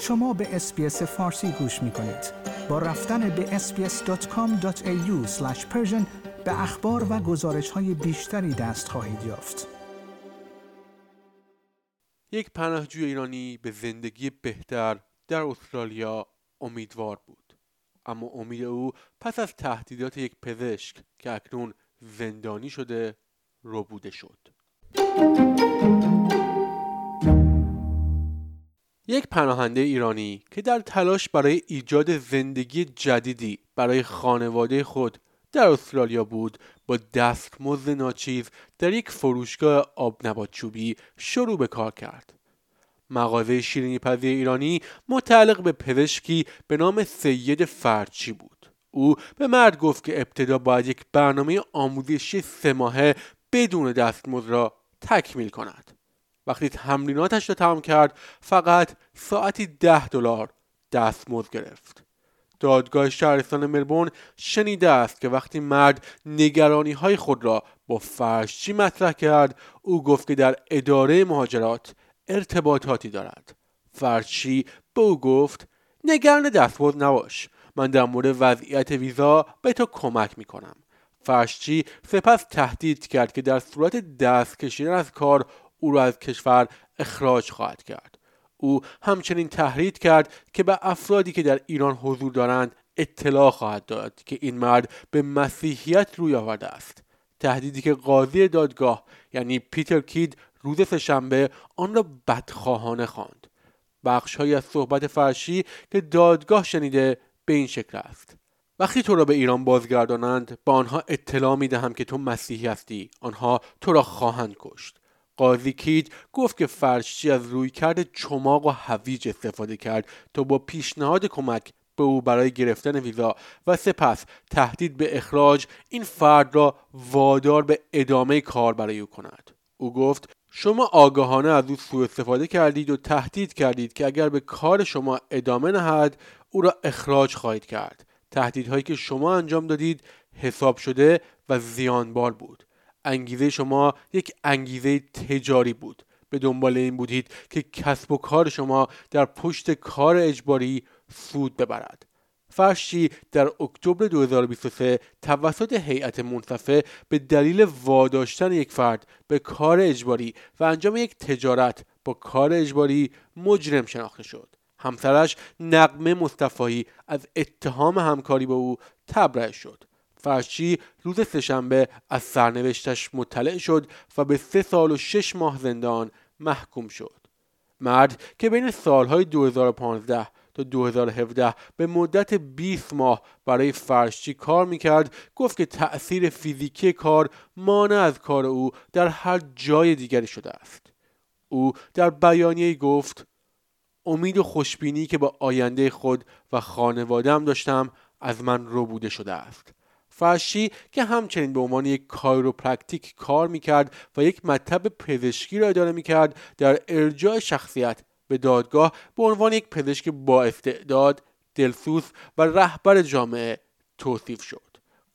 شما به اسپیس فارسی گوش می کنید. با رفتن به sbs.com.au به اخبار و گزارش های بیشتری دست خواهید یافت. یک پناهجوی ایرانی به زندگی بهتر در استرالیا امیدوار بود. اما امید او پس از تهدیدات یک پزشک که اکنون زندانی شده ربوده شد. یک پناهنده ایرانی که در تلاش برای ایجاد زندگی جدیدی برای خانواده خود در استرالیا بود با دستمزد ناچیز در یک فروشگاه آب چوبی شروع به کار کرد. مغازه شیرینی پذیر ایرانی متعلق به پزشکی به نام سید فرچی بود. او به مرد گفت که ابتدا باید یک برنامه آموزشی سه ماهه بدون دستمزد را تکمیل کند. وقتی تمریناتش را تمام کرد فقط ساعتی ده دلار دستمزد گرفت. دادگاه شهرستان ملبورن شنیده است که وقتی مرد نگرانی های خود را با فرشچی مطرح کرد او گفت که در اداره مهاجرات ارتباطاتی دارد. فرشچی به او گفت نگران دستمزد نباش من در مورد وضعیت ویزا به تو کمک می کنم فرشچی سپس تهدید کرد که در صورت دست کشیدن از کار او را از کشور اخراج خواهد کرد. او همچنین تهدید کرد که به افرادی که در ایران حضور دارند اطلاع خواهد داد که این مرد به مسیحیت روی آورده است. تهدیدی که قاضی دادگاه یعنی پیتر کید روز سهشنبه آن را بدخواهانه خواند. بخشهایی از صحبت فرشی که دادگاه شنیده به این شکل است. وقتی تو را به ایران بازگردانند با آنها اطلاع می دهم که تو مسیحی هستی. آنها تو را خواهند کشت. قاضی کید گفت که فرشچی از رویکرد چماق و هویج استفاده کرد تا با پیشنهاد کمک به او برای گرفتن ویزا و سپس تهدید به اخراج این فرد را وادار به ادامه کار برای او کند. او گفت شما آگاهانه از او سوء استفاده کردید و تهدید کردید که اگر به کار شما ادامه نهد او را اخراج خواهید کرد. تهدیدهایی که شما انجام دادید حساب شده و زیانبار بود. انگیزه شما یک انگیزه تجاری بود. به دنبال این بودید که کسب و کار شما در پشت کار اجباری سود ببرد. فرشی در اکتبر 2023 توسط هیئت منصفه به دلیل واداشتن یک فرد به کار اجباری و انجام یک تجارت با کار اجباری مجرم شناخته شد. همسرش نقمه مصطفایی از اتهام همکاری با او تبرئه شد. فرشی روز سهشنبه از سرنوشتش مطلع شد و به سه سال و شش ماه زندان محکوم شد. مرد که بین سالهای 2015 تا 2017 به مدت 20 ماه برای فرشچی کار می‌کرد گفت که تأثیر فیزیکی کار مانع از کار او در هر جای دیگری شده است. او در بیانیه گفت امید و خوشبینی که با آینده خود و خانوادم داشتم از من ربوده شده است. فرشی که همچنین به عنوان یک chiropractic کار می‌کرد و یک مطب پزشکی را اداره می‌کرد در ارجاع شخصیت به دادگاه به عنوان یک پزشک با استعداد دلسوز و رهبر جامعه توصیف شد.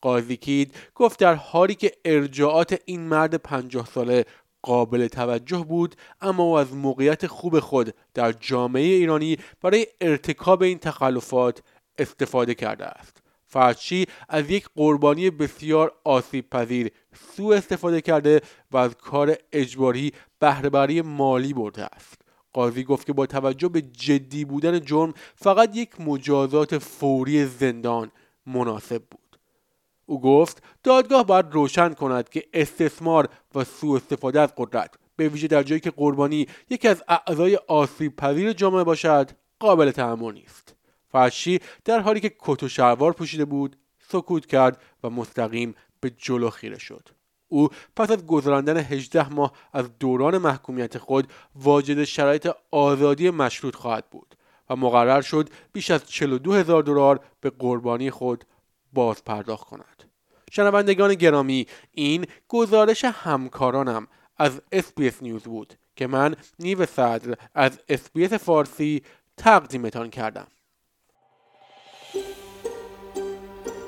قاضی کید گفت در حالی که ارجاعات این مرد پنجاه ساله قابل توجه بود اما او از موقعیت خوب خود در جامعه ایرانی برای ارتکاب این تخلفات استفاده کرده است. فرچی از یک قربانی بسیار آسیب پذیر سوء استفاده کرده و از کار اجباری بهرهبری مالی برده است. قاضی گفت که با توجه به جدی بودن جرم فقط یک مجازات فوری زندان مناسب بود. او گفت دادگاه باید روشن کند که استثمار و سوء استفاده از قدرت به ویژه در جایی که قربانی یکی از اعضای آسیب پذیر جامعه باشد قابل تحمل نیست. فرشی در حالی که کت و شلوار پوشیده بود سکوت کرد و مستقیم به جلو خیره شد او پس از گذراندن 18 ماه از دوران محکومیت خود واجد شرایط آزادی مشروط خواهد بود و مقرر شد بیش از 42 هزار دلار به قربانی خود باز پرداخت کند. شنوندگان گرامی این گزارش همکارانم از SBS News بود که من نیو صدر از SBS فارسی تقدیمتان کردم.